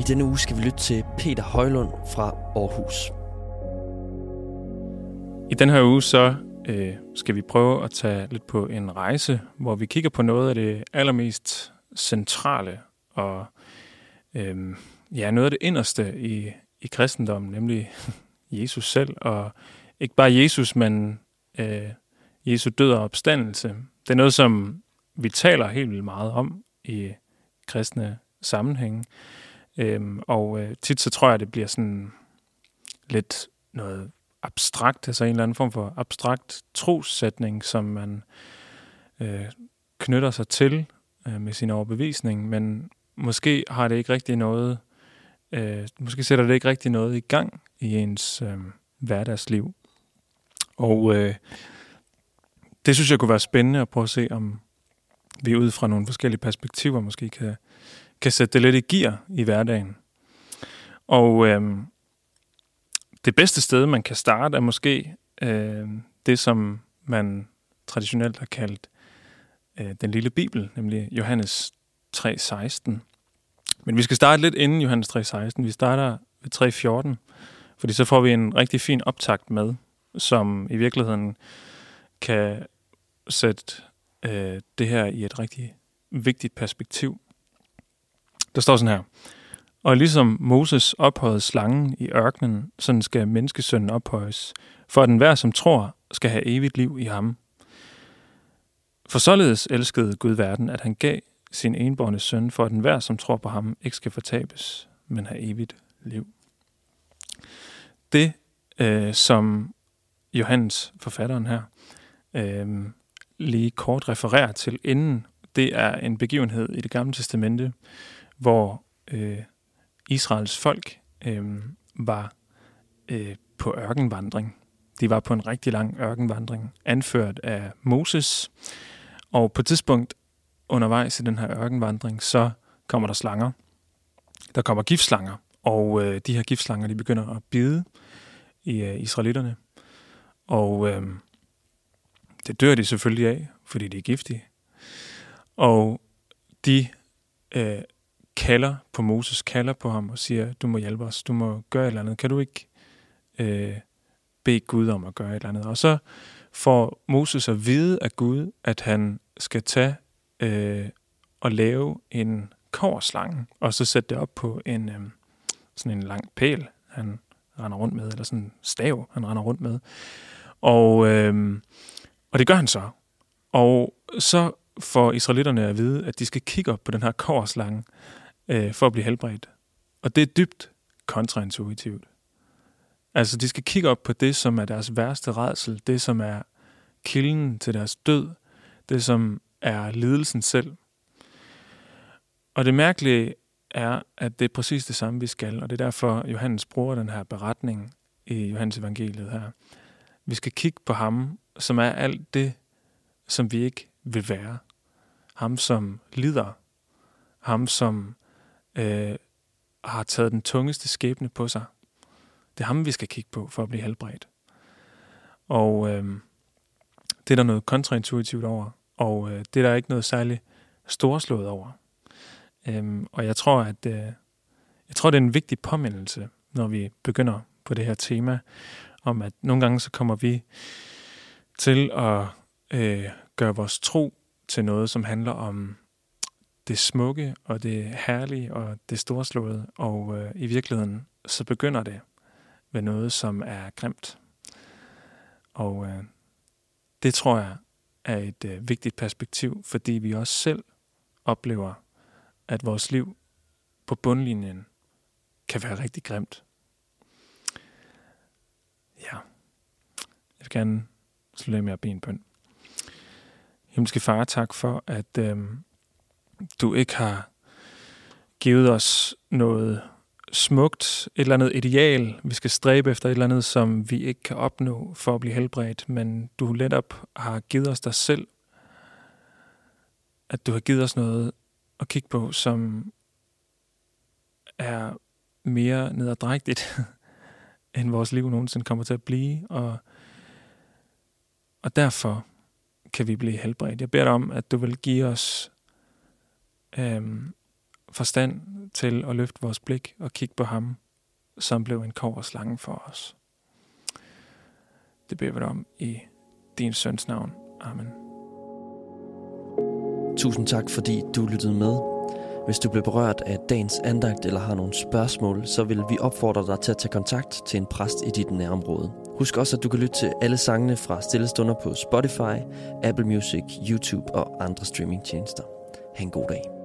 I denne uge skal vi lytte til Peter Højlund fra Aarhus. I den her uge så øh, skal vi prøve at tage lidt på en rejse, hvor vi kigger på noget af det allermest centrale og øh, ja, noget af det inderste i, i kristendommen, nemlig Jesus selv. Og ikke bare Jesus, men øh, Jesu død og opstandelse. Det er noget, som vi taler helt vildt meget om i kristne sammenhænge. Øhm, og øh, tit så tror jeg, det bliver sådan lidt noget abstrakt, altså en eller anden form for abstrakt trossætning, som man øh, knytter sig til øh, med sin overbevisning, men måske har det ikke rigtig noget, øh, måske sætter det ikke rigtig noget i gang i ens øh, hverdagsliv. Og øh, det synes jeg kunne være spændende at prøve at se, om vi ud fra nogle forskellige perspektiver måske kan, kan sætte det lidt i gear i hverdagen. Og øh, det bedste sted, man kan starte, er måske øh, det, som man traditionelt har kaldt øh, den lille bibel, nemlig Johannes 3.16. Men vi skal starte lidt inden Johannes 3.16. Vi starter ved 3.14, fordi så får vi en rigtig fin optakt med, som i virkeligheden kan sætte øh, det her i et rigtig vigtigt perspektiv. Der står sådan her. Og ligesom Moses ophøjede slangen i ørkenen, sådan skal menneskesønnen ophøjes, for at enhver, som tror, skal have evigt liv i ham. For således elskede Gud verden, at han gav sin enborne søn, for at enhver, som tror på ham, ikke skal fortabes, men have evigt liv. Det, øh, som Johannes, forfatteren her, øh, lige kort refererer til inden, det er en begivenhed i det gamle testamente, hvor øh, Israels folk øh, var øh, på ørkenvandring. De var på en rigtig lang ørkenvandring, anført af Moses. Og på et tidspunkt undervejs i den her ørkenvandring, så kommer der slanger. Der kommer giftslanger, og øh, de her giftslanger, de begynder at bide i øh, israelitterne. Og øh, det dør de selvfølgelig af, fordi de er giftige. Og de øh, kalder på Moses, kalder på ham og siger, du må hjælpe os, du må gøre et eller andet. Kan du ikke øh, bede Gud om at gøre et eller andet? Og så får Moses at vide af Gud, at han skal tage øh, og lave en korslange, og så sætte det op på en øh, sådan en lang pæl, han render rundt med, eller sådan en stav, han render rundt med. Og, øh, og det gør han så. Og så får israelitterne at vide, at de skal kigge op på den her korslange øh, for at blive helbredt. Og det er dybt kontraintuitivt. Altså, de skal kigge op på det, som er deres værste redsel, det, som er kilden til deres død, det, som er lidelsen selv. Og det mærkelige er, at det er præcis det samme, vi skal, og det er derfor, Johannes bruger den her beretning i Johannes evangeliet her. Vi skal kigge på ham, som er alt det, som vi ikke vil være. Ham, som lider. Ham, som øh, har taget den tungeste skæbne på sig. Det er ham, vi skal kigge på for at blive helbredt. Og øh, det er der noget kontraintuitivt over, og øh, det er der ikke noget særligt storslået over. Øhm, og jeg tror, at øh, jeg tror, det er en vigtig påmindelse, når vi begynder på det her tema, om at nogle gange så kommer vi til at øh, gøre vores tro til noget, som handler om det smukke og det herlige og det storslåede, og øh, i virkeligheden så begynder det med noget, som er grimt. Og øh, det tror jeg er et øh, vigtigt perspektiv, fordi vi også selv oplever, at vores liv på bundlinjen kan være rigtig grimt. Ja, jeg vil gerne slutte med at bede en bøn. Himmelske Far, tak for, at øh, du ikke har givet os noget smukt, et eller andet ideal, vi skal stræbe efter, et eller andet, som vi ikke kan opnå for at blive helbredt, men du netop har givet os dig selv, at du har givet os noget at kigge på, som er mere nederdrægtigt, end vores liv nogensinde kommer til at blive, og, og derfor kan vi blive helbredt. Jeg beder dig om, at du vil give os øhm, forstand til at løfte vores blik og kigge på ham, som blev en slange for os. Det beder vi dig om i din søns navn. Amen. Tusind tak, fordi du lyttede med. Hvis du blev berørt af dagens andagt eller har nogle spørgsmål, så vil vi opfordre dig til at tage kontakt til en præst i dit nærområde. Husk også, at du kan lytte til alle sangene fra Stillestunder på Spotify, Apple Music, YouTube og andre streamingtjenester. Ha' en god dag.